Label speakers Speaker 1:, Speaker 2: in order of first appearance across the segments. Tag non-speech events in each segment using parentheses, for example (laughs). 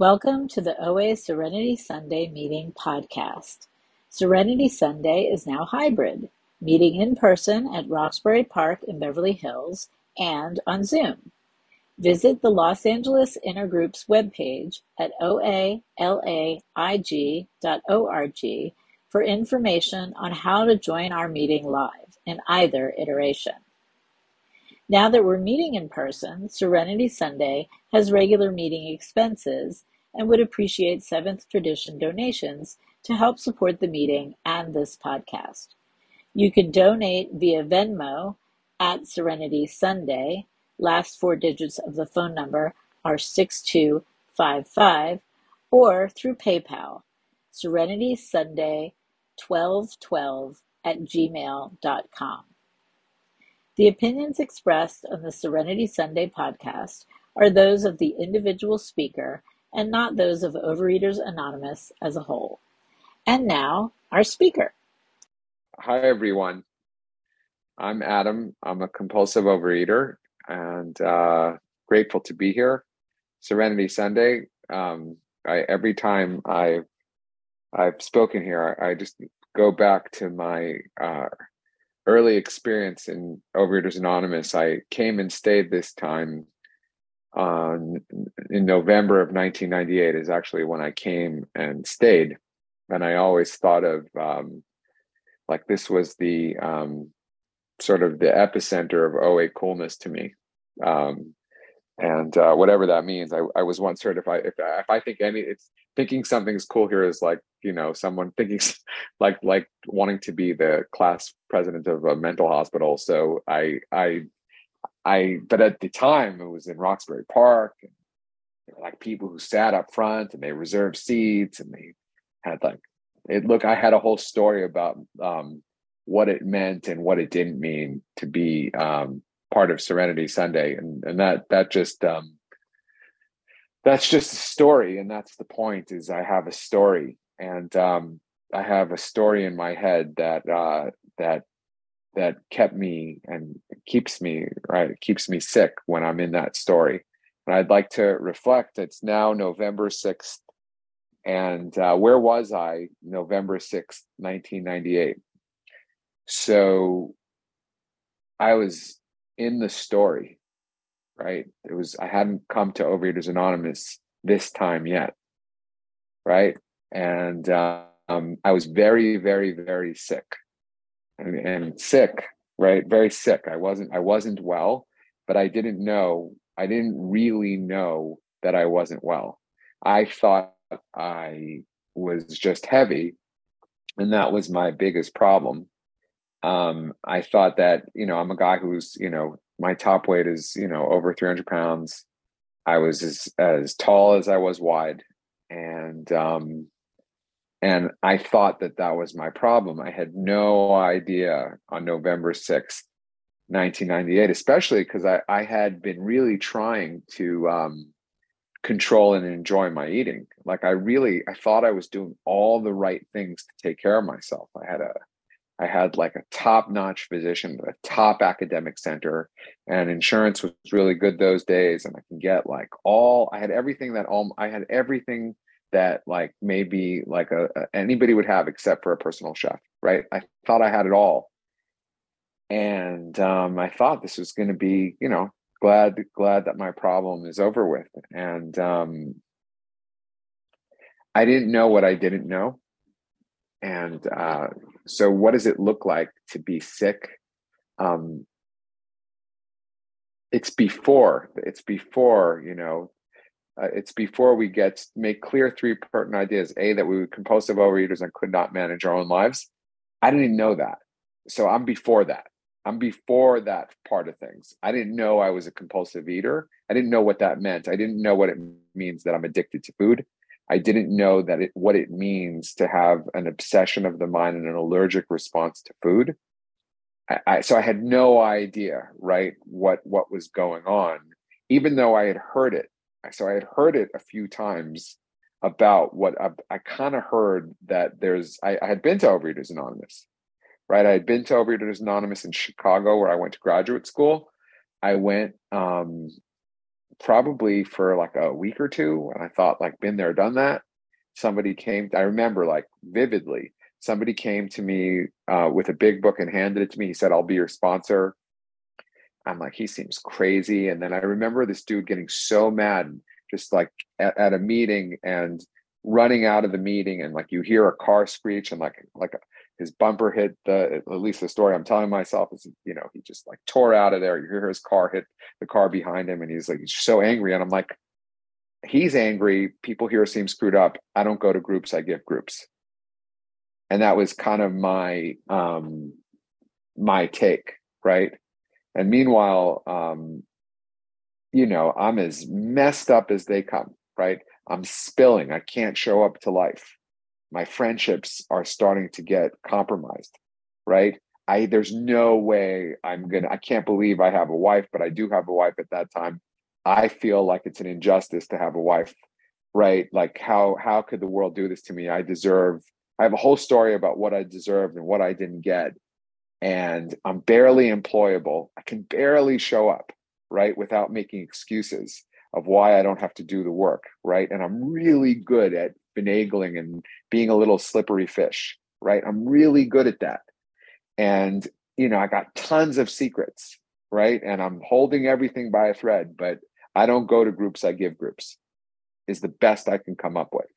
Speaker 1: Welcome to the OA Serenity Sunday Meeting podcast. Serenity Sunday is now hybrid, meeting in person at Roxbury Park in Beverly Hills and on Zoom. Visit the Los Angeles Intergroup's webpage at oalaig.org for information on how to join our meeting live in either iteration. Now that we're meeting in person, Serenity Sunday has regular meeting expenses and would appreciate Seventh Tradition donations to help support the meeting and this podcast. You can donate via Venmo at Serenity Sunday. Last four digits of the phone number are 6255 or through PayPal, Serenity Sunday 1212 at gmail.com. The opinions expressed on the Serenity Sunday podcast are those of the individual speaker and not those of Overeaters Anonymous as a whole. And now, our speaker.
Speaker 2: Hi, everyone. I'm Adam. I'm a compulsive overeater and uh, grateful to be here. Serenity Sunday. Um, I, every time I I've spoken here, I, I just go back to my uh, early experience in Overeaters Anonymous, I came and stayed this time on in November of 1998 is actually when I came and stayed, and I always thought of um, like this was the um, sort of the epicenter of OA coolness to me. Um, and uh, whatever that means. I, I was once heard if I if, if I think any it's thinking something's cool here is like you know someone thinking (laughs) like like wanting to be the class president of a mental hospital. So I I I but at the time it was in Roxbury Park and like people who sat up front and they reserved seats and they had like it look I had a whole story about um, what it meant and what it didn't mean to be um, part of Serenity Sunday, and and that that just um, that's just a story, and that's the point. Is I have a story, and um, I have a story in my head that uh, that that kept me and keeps me right keeps me sick when I'm in that story. And I'd like to reflect. It's now November sixth, and uh, where was I November sixth, nineteen ninety eight? So I was in the story, right? It was I hadn't come to Overeaters Anonymous this time yet, right? And um, I was very, very, very sick, and, and sick, right? Very sick. I wasn't. I wasn't well, but I didn't know. I didn't really know that I wasn't well. I thought I was just heavy, and that was my biggest problem um, I thought that, you know, I'm a guy who's, you know, my top weight is, you know, over 300 pounds. I was as, as tall as I was wide. And, um, and I thought that that was my problem. I had no idea on November 6th, 1998, especially because I, I had been really trying to, um, control and enjoy my eating. Like I really, I thought I was doing all the right things to take care of myself. I had a, I had like a top notch physician, a top academic center, and insurance was really good those days. And I can get like all, I had everything that all, I had everything that like maybe like a, a anybody would have except for a personal chef, right? I thought I had it all. And um, I thought this was going to be, you know, glad, glad that my problem is over with. And um, I didn't know what I didn't know and uh, so, what does it look like to be sick? Um, it's before. It's before. You know, uh, it's before we get make clear three pertinent ideas. A that we were compulsive overeaters and could not manage our own lives. I didn't even know that, so I'm before that. I'm before that part of things. I didn't know I was a compulsive eater. I didn't know what that meant. I didn't know what it means that I'm addicted to food. I didn't know that it, what it means to have an obsession of the mind and an allergic response to food. I, I, so I had no idea, right, what what was going on, even though I had heard it. So I had heard it a few times about what I, I kind of heard that there's. I, I had been to Overeaters Anonymous, right? I had been to Overeaters Anonymous in Chicago, where I went to graduate school. I went um, probably for like a week or two. And I thought, like, been there, done that. Somebody came, I remember like vividly, somebody came to me uh, with a big book and handed it to me. He said, I'll be your sponsor. I'm like, he seems crazy. And then I remember this dude getting so mad, just like at, at a meeting and running out of the meeting. And like you hear a car screech and like, like his bumper hit the, at least the story I'm telling myself is, you know, he just like tore out of there. You hear his car hit the car behind him and he's like, he's so angry. And I'm like, he's angry. People here seem screwed up. I don't go to groups. I give groups. And that was kind of my, um, my take. Right. And meanwhile, um, you know, I'm as messed up as they come, right? I'm spilling. I can't show up to life. My friendships are starting to get compromised, right? I there's no way I'm gonna. I can't believe I have a wife, but I do have a wife at that time. I feel like it's an injustice to have a wife, right? Like how how could the world do this to me? I deserve. I have a whole story about what I deserved and what I didn't get, and I'm barely employable. I can barely show up, right, without making excuses of why I don't have to do the work, right? And I'm really good at finagling and being a little slippery fish, right? I'm really good at that. And, you know, I got tons of secrets, right? And I'm holding everything by a thread, but I don't go to groups, I give groups, is the best I can come up with,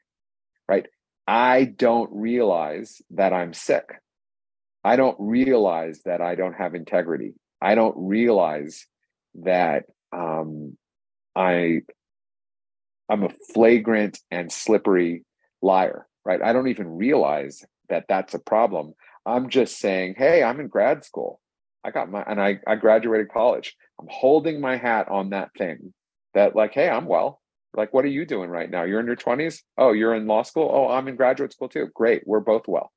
Speaker 2: right? I don't realize that I'm sick. I don't realize that I don't have integrity. I don't realize that um, I I'm a flagrant and slippery liar, right? I don't even realize that that's a problem. I'm just saying, hey, I'm in grad school. I got my and I I graduated college. I'm holding my hat on that thing that like, hey, I'm well. Like, what are you doing right now? You're in your 20s? Oh, you're in law school? Oh, I'm in graduate school too. Great. We're both well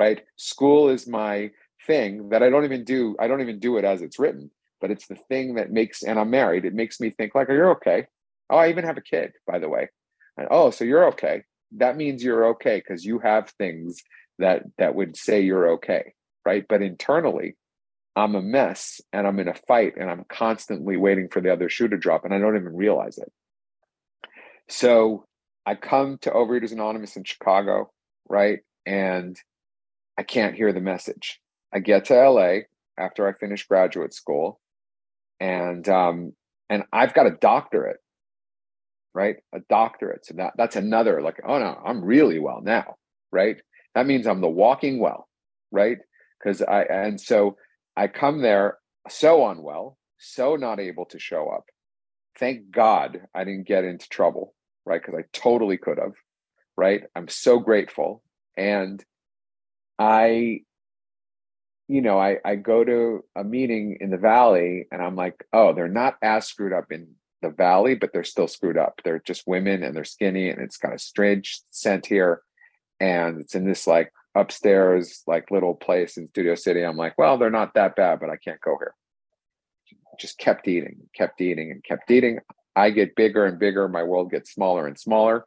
Speaker 2: right? School is my thing that I don't even do. I don't even do it as it's written, but it's the thing that makes, and I'm married. It makes me think like, oh, you're okay. Oh, I even have a kid, by the way. And oh, so you're okay. That means you're okay because you have things that that would say you're okay, right? But internally, I'm a mess and I'm in a fight and I'm constantly waiting for the other shoe to drop and I don't even realize it. So I come to Overeaters Anonymous in Chicago, right? And I can't hear the message. I get to LA after I finish graduate school, and um, and I've got a doctorate, right? A doctorate. So that that's another like, oh no, I'm really well now, right? That means I'm the walking well, right? Because I and so I come there so unwell, so not able to show up. Thank God I didn't get into trouble, right? Because I totally could have, right? I'm so grateful. And I, you know, I, I go to a meeting in the valley and I'm like, oh, they're not as screwed up in the valley, but they're still screwed up. They're just women and they're skinny and it's got a strange scent here. And it's in this like upstairs, like little place in Studio City. I'm like, well, they're not that bad, but I can't go here. Just kept eating, kept eating, and kept eating. I get bigger and bigger. My world gets smaller and smaller.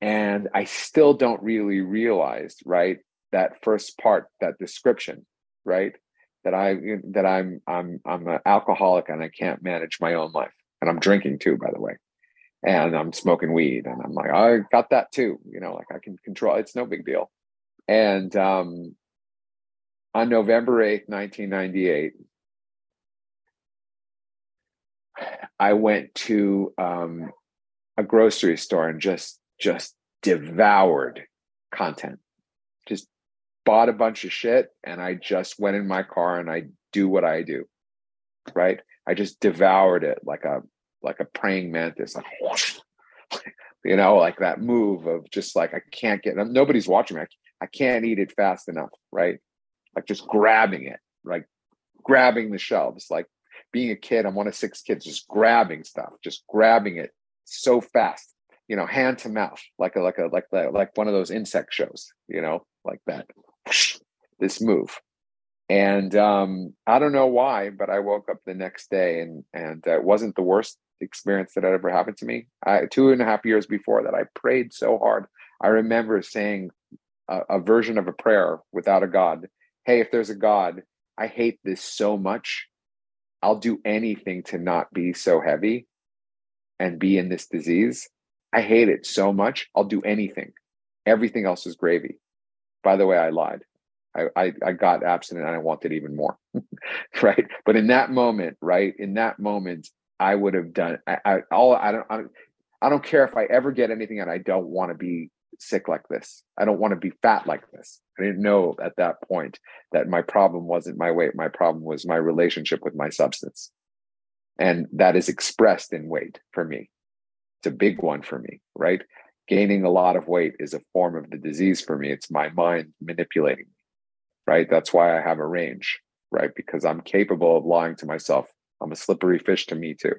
Speaker 2: And I still don't really realize, right, that first part, that description, right? That I that I'm I'm I'm an alcoholic and I can't manage my own life, and I'm drinking too, by the way, and I'm smoking weed, and I'm like, I got that too, you know, like I can control. It's no big deal. And um, on November eighth, nineteen ninety eight, I went to um, a grocery store and just just devoured content just bought a bunch of shit and I just went in my car and I do what I do. Right. I just devoured it like a like a praying mantis, like whoosh, (laughs) you know, like that move of just like I can't get nobody's watching me. I, I can't eat it fast enough, right? Like just grabbing it, like grabbing the shelves, like being a kid, I'm one of six kids, just grabbing stuff, just grabbing it so fast, you know, hand to mouth, like a like a like like one of those insect shows, you know, like that this move. And um, I don't know why, but I woke up the next day and and it wasn't the worst experience that had ever happened to me. I, two and a half years before that, I prayed so hard. I remember saying a, a version of a prayer without a God. Hey, if there's a God, I hate this so much. I'll do anything to not be so heavy. and be in this disease. I hate it so much. I'll do anything. Everything else is gravy. By the way, I lied. I, I, I got abstinent and I wanted even more. (laughs) right. But in that moment, right, in that moment, I would have done I, I all I don't, I don't I don't care if I ever get anything and I don't want to be sick like this. I don't want to be fat like this. I didn't know at that point that my problem wasn't my weight. My problem was my relationship with my substance. And that is expressed in weight for me. It's a big one for me, right? Gaining a lot of weight is a form of the disease for me. It's my mind manipulating me, right? That's why I have a range, right? Because I'm capable of lying to myself. I'm a slippery fish to me too.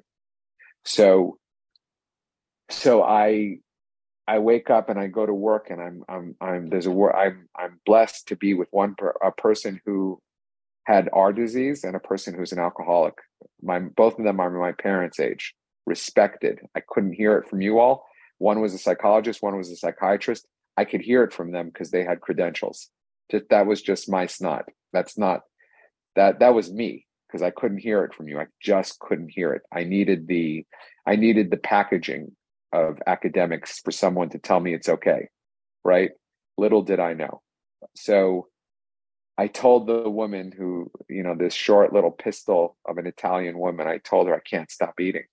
Speaker 2: So, so I I wake up and I go to work and I'm I'm I'm there's a word I'm I'm blessed to be with one per, a person who had our disease and a person who's an alcoholic. My both of them are my parents' age. Respected. I couldn't hear it from you all. One was a psychologist, one was a psychiatrist. I could hear it from them because they had credentials. Just that was just my snot. That's not that that was me because I couldn't hear it from you. I just couldn't hear it. I needed the I needed the packaging of academics for someone to tell me it's okay, right? Little did I know. So I told the woman who, you know, this short little pistol of an Italian woman, I told her I can't stop eating.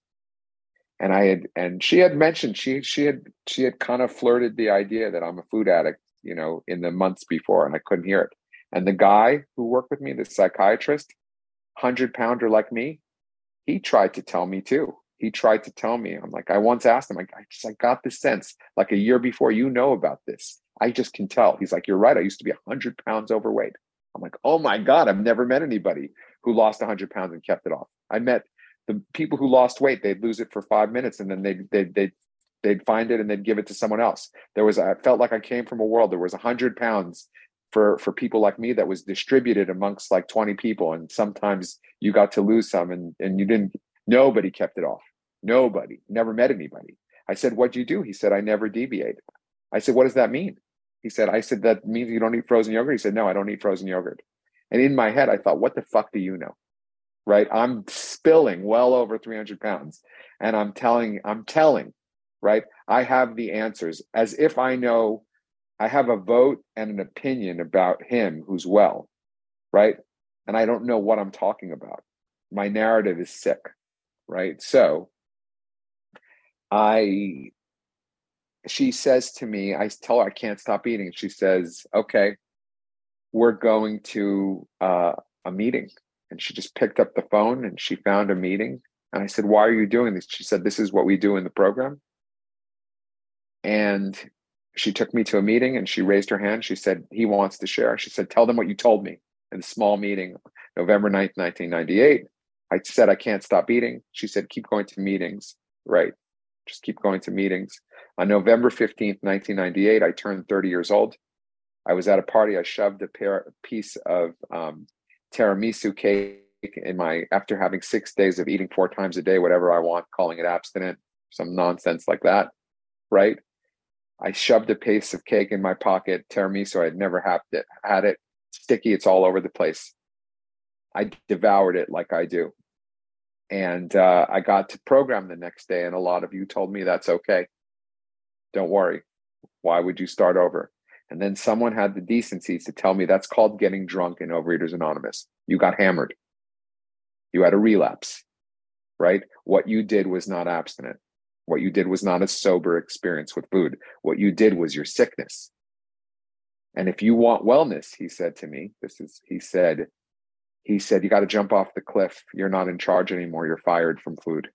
Speaker 2: And I had, and she had mentioned she she had she had kind of flirted the idea that I'm a food addict, you know, in the months before, and I couldn't hear it. And the guy who worked with me, the psychiatrist, hundred pounder like me, he tried to tell me too he tried to tell me. I'm like, I once asked him, like, I just I got this sense like a year before you know about this. I just can tell. He's like, You're right. I used to be 100 pounds overweight. I'm like, Oh my God, I've never met anybody who lost 100 pounds and kept it off. I met the people who lost weight, they'd lose it for five minutes and then they'd, they'd, they'd, they'd find it and they'd give it to someone else. There was, I felt like I came from a world, there was 100 pounds for for people like me that was distributed amongst like 20 people and sometimes you got to lose some and and you didn't nobody kept it off Nobody, never met anybody. I said, What'd you do? He said, I never deviate. I said, What does that mean? He said, I said, That means you don't eat frozen yogurt. He said, No, I don't eat frozen yogurt. And in my head, I thought, What the fuck do you know? Right? I'm spilling well over 300 pounds. And I'm telling, I'm telling, right? I have the answers as if I know I have a vote and an opinion about him who's well, right? And I don't know what I'm talking about. My narrative is sick, right? So I she says to me, I tell her I can't stop eating. She says, "Okay, we're going to uh, a meeting." And she just picked up the phone and she found a meeting. And I said, "Why are you doing this?" She said, "This is what we do in the program." And she took me to a meeting and she raised her hand. She said, "He wants to share." She said, "Tell them what you told me." In a small meeting, November 9th, 1998. I said, I can't stop eating. She said, keep going to meetings. Right just keep going to meetings. On November 15th, 1998, I turned 30 years old. I was at a party. I shoved a pair, piece of um, tiramisu cake in my, after having six days of eating four times a day, whatever I want, calling it abstinent, some nonsense like that, right? I shoved a piece of cake in my pocket, tiramisu. I had never had it, had it sticky. It's all over the place. I devoured it like I do and uh, I got to program the next day, and a lot of you told me that's okay. Don't worry. Why would you start over? And then someone had the decency to tell me that's called getting drunk in Overeaters Anonymous. You got hammered. You had a relapse, right? What you did was not abstinent. What you did was not a sober experience with food. What you did was your sickness. And if you want wellness, he said to me, this is, he said, he said, You got to jump off the cliff. You're not in charge anymore. You're fired from food.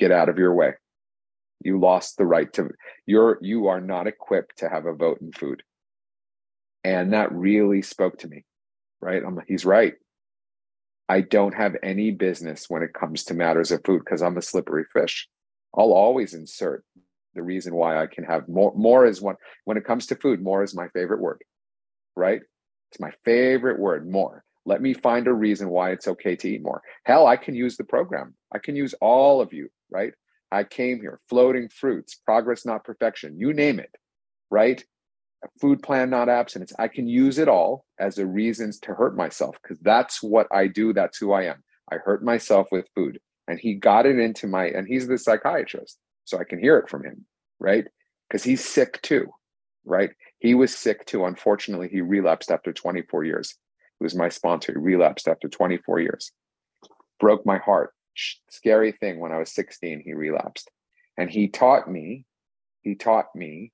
Speaker 2: Get out of your way. You lost the right to you're you are not equipped to have a vote in food. And that really spoke to me. Right? I'm he's right. I don't have any business when it comes to matters of food because I'm a slippery fish. I'll always insert the reason why I can have more. More is one when it comes to food, more is my favorite word. Right? It's my favorite word, more. Let me find a reason why it's okay to eat more. Hell, I can use the program. I can use all of you, right? I came here, floating fruits, progress, not perfection, you name it, right? A food plan, not abstinence. I can use it all as a reasons to hurt myself because that's what I do. That's who I am. I hurt myself with food. And he got it into my, and he's the psychiatrist. so I can hear it from him, right? Because he's sick too, right? He was sick too. Unfortunately, he relapsed after 24 years. He was my sponsor. He relapsed after 24 years. Broke my heart. Scary thing when I was 16, he relapsed. And he taught me, he taught me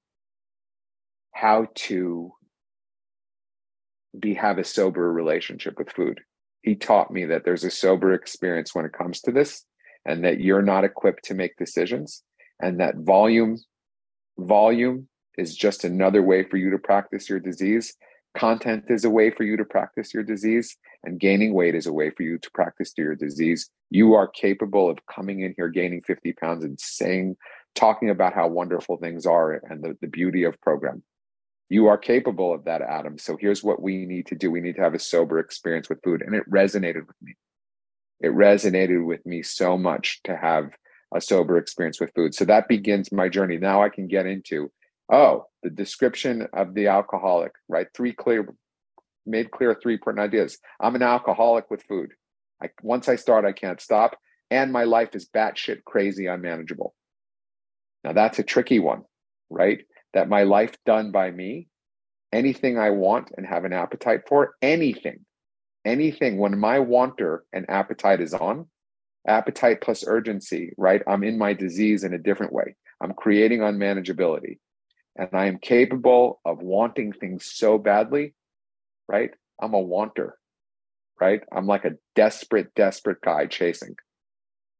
Speaker 2: how to be have a sober relationship with food. He taught me that there's a sober experience when it comes to this and that you're not equipped to make decisions and that volume volume is just another way for you to practice your disease. Content is a way for you to practice your disease and gaining weight is a way for you to practice your disease. You are capable of coming in here gaining 50 pounds and saying talking about how wonderful things are and the, the beauty of program you are capable of that adam. So here's what we need to do. We need to have a sober experience with food. And it resonated with me. It resonated with me so much to have a sober experience with food. So that begins my journey. Now i can get into oh the description of the alcoholic right? Three clear made clear three important ideas. I'm an alcoholic with food. I, once i start i can't stop. And my life is batshit crazy unmanageable. Now that's a tricky one right that my life done by me, anything I want and have an appetite for, anything, anything, when my wanter and appetite is on, appetite plus urgency, right? I'm in my disease in a different way. I'm creating unmanageability. And I am capable of wanting things so badly, right? I'm a wanter, right? I'm like a desperate, desperate guy chasing,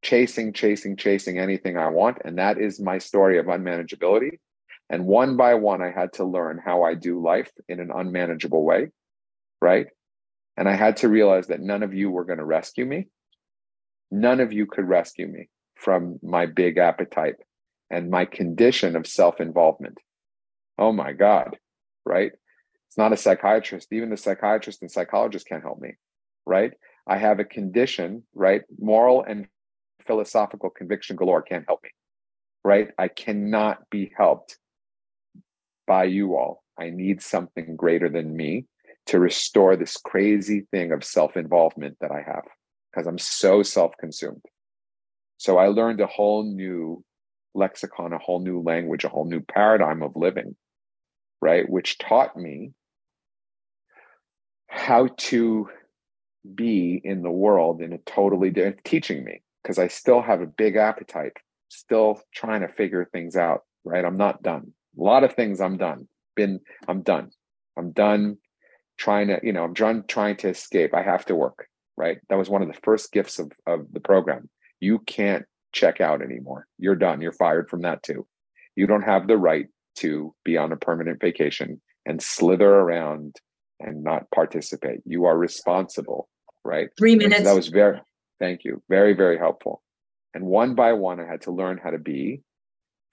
Speaker 2: chasing, chasing, chasing anything I want. And that is my story of unmanageability. And one by one, I had to learn how I do life in an unmanageable way. Right. And I had to realize that none of you were going to rescue me. None of you could rescue me from my big appetite and my condition of self involvement. Oh my God. Right. It's not a psychiatrist. Even the psychiatrist and psychologist can't help me. Right. I have a condition, right? Moral and philosophical conviction galore can't help me. Right. I cannot be helped by you all. I need something greater than me to restore this crazy thing of self involvement that I have because I'm so self consumed. So I learned a whole new lexicon, a whole new language, a whole new paradigm of living, right? Which taught me how to be in the world in a totally different teaching me because I still have a big appetite, still trying to figure things out, right? I'm not done a lot of things i'm done been i'm done. I'm done trying to you know i'm done trying to escape. I have to work right? That was one of the first gifts of, of the program. You can't check out anymore. You're done. You're fired from that too. You don't have the right to be on a permanent vacation and slither around and not participate. You are responsible right?
Speaker 3: Three minutes
Speaker 2: so that was very thank you. Very very helpful. And one by one i had to learn how to be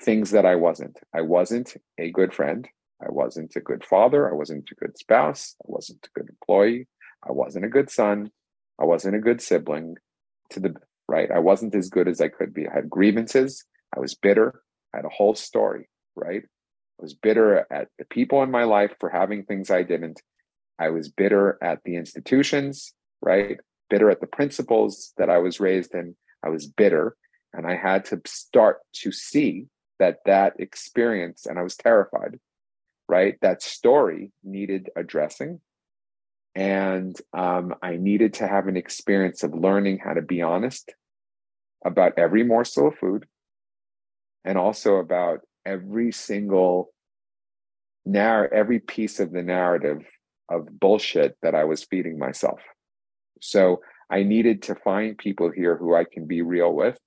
Speaker 2: things that I wasn't. I wasn't a good friend. I wasn't a good father. I wasn't a good spouse. I wasn't a good employee. I wasn't a good son. I wasn't a good sibling to the right. I wasn't as good as I could be. I had grievances. I was bitter. I had a whole story, right? I was bitter at the people in my life for having things I didn't. I was bitter at the institutions, right? Bitter at the principles that I was raised in. I was bitter. And I had to start to see that that experience and i was terrified right? That story needed addressing. And um, i needed to have an experience of learning how to be honest about every morsel of food and also about every single narr every piece of the narrative of bullshit that i was feeding myself. So i needed to find people here who i can be real with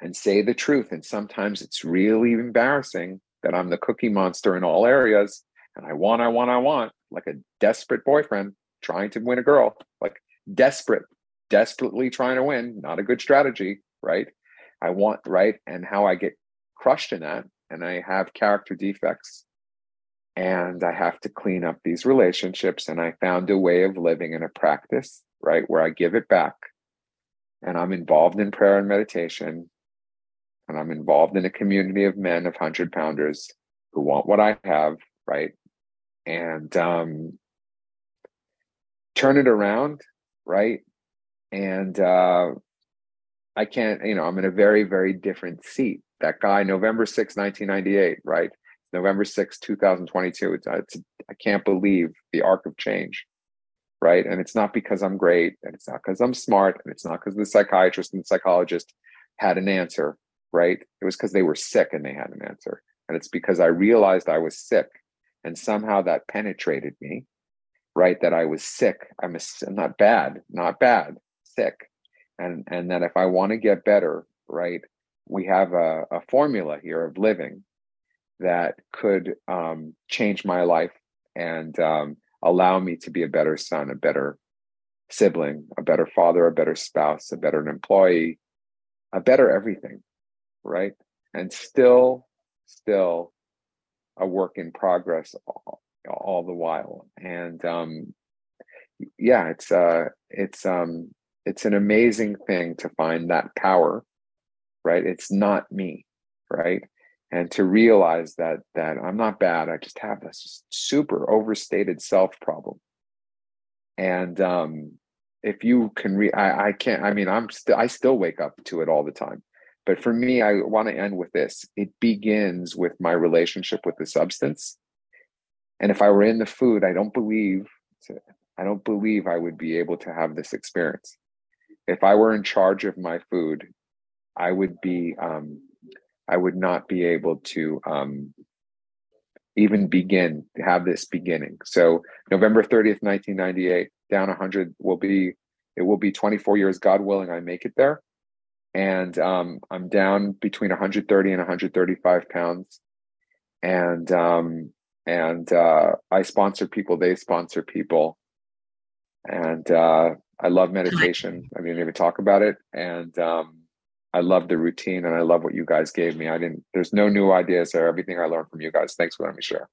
Speaker 2: and say the truth. And sometimes it's really embarrassing that I'm the cookie monster in all areas and I want, I want, I want, like a desperate boyfriend trying to win a girl, like desperate, desperately trying to win, not a good strategy, right? I want, right? And how I get crushed in that. And I have character defects and I have to clean up these relationships. And I found a way of living in a practice, right? Where I give it back and I'm involved in prayer and meditation and I'm involved in a community of men of hundred pounders who want what I have, right? And um, turn it around, right? And uh, I can't, you know, I'm in a very, very different seat that guy, November 6, 1998, right? November 6, 2022. It's, it's, I can't believe the arc of change, right? And it's not because I'm great, and it's not because I'm smart, and it's not because the psychiatrist and the psychologist had an answer, right? It was because they were sick and they had an answer. And it's because I realized I was sick, and somehow that penetrated me, right? That I was sick. I'm, a, not bad, not bad, sick. And, and that if I want to get better, right, we have a, a formula here of living that could um, change my life and um, allow me to be a better son, a better sibling, a better father, a better spouse, a better employee, a better everything, right? And still, still a work in progress all, all the while. And um, yeah, it's uh, it's um, it's an amazing thing to find that power, right? It's not me, right? And to realize that that i'm not bad i just have this super overstated self problem. And um if you can re I, I can't i mean i'm still i still wake up to it all the time. But for me i want to end with this. It begins with my relationship with the substance. And if i were in the food i don't believe i don't believe i would be able to have this experience. If i were in charge of my food i would be um I would not be able to um, even begin to have this beginning. So November 30th, 1998, down 100 will be, it will be 24 years, God willing, I make it there. And um, I'm down between 130 and 135 pounds. And, um, and uh, I sponsor people, they sponsor people. And uh, I love meditation. I didn't even talk about it. And um, I love the routine and I love what you guys gave me. I didn't, there's no new ideas there. Everything I learned from you guys. Thanks for letting me share.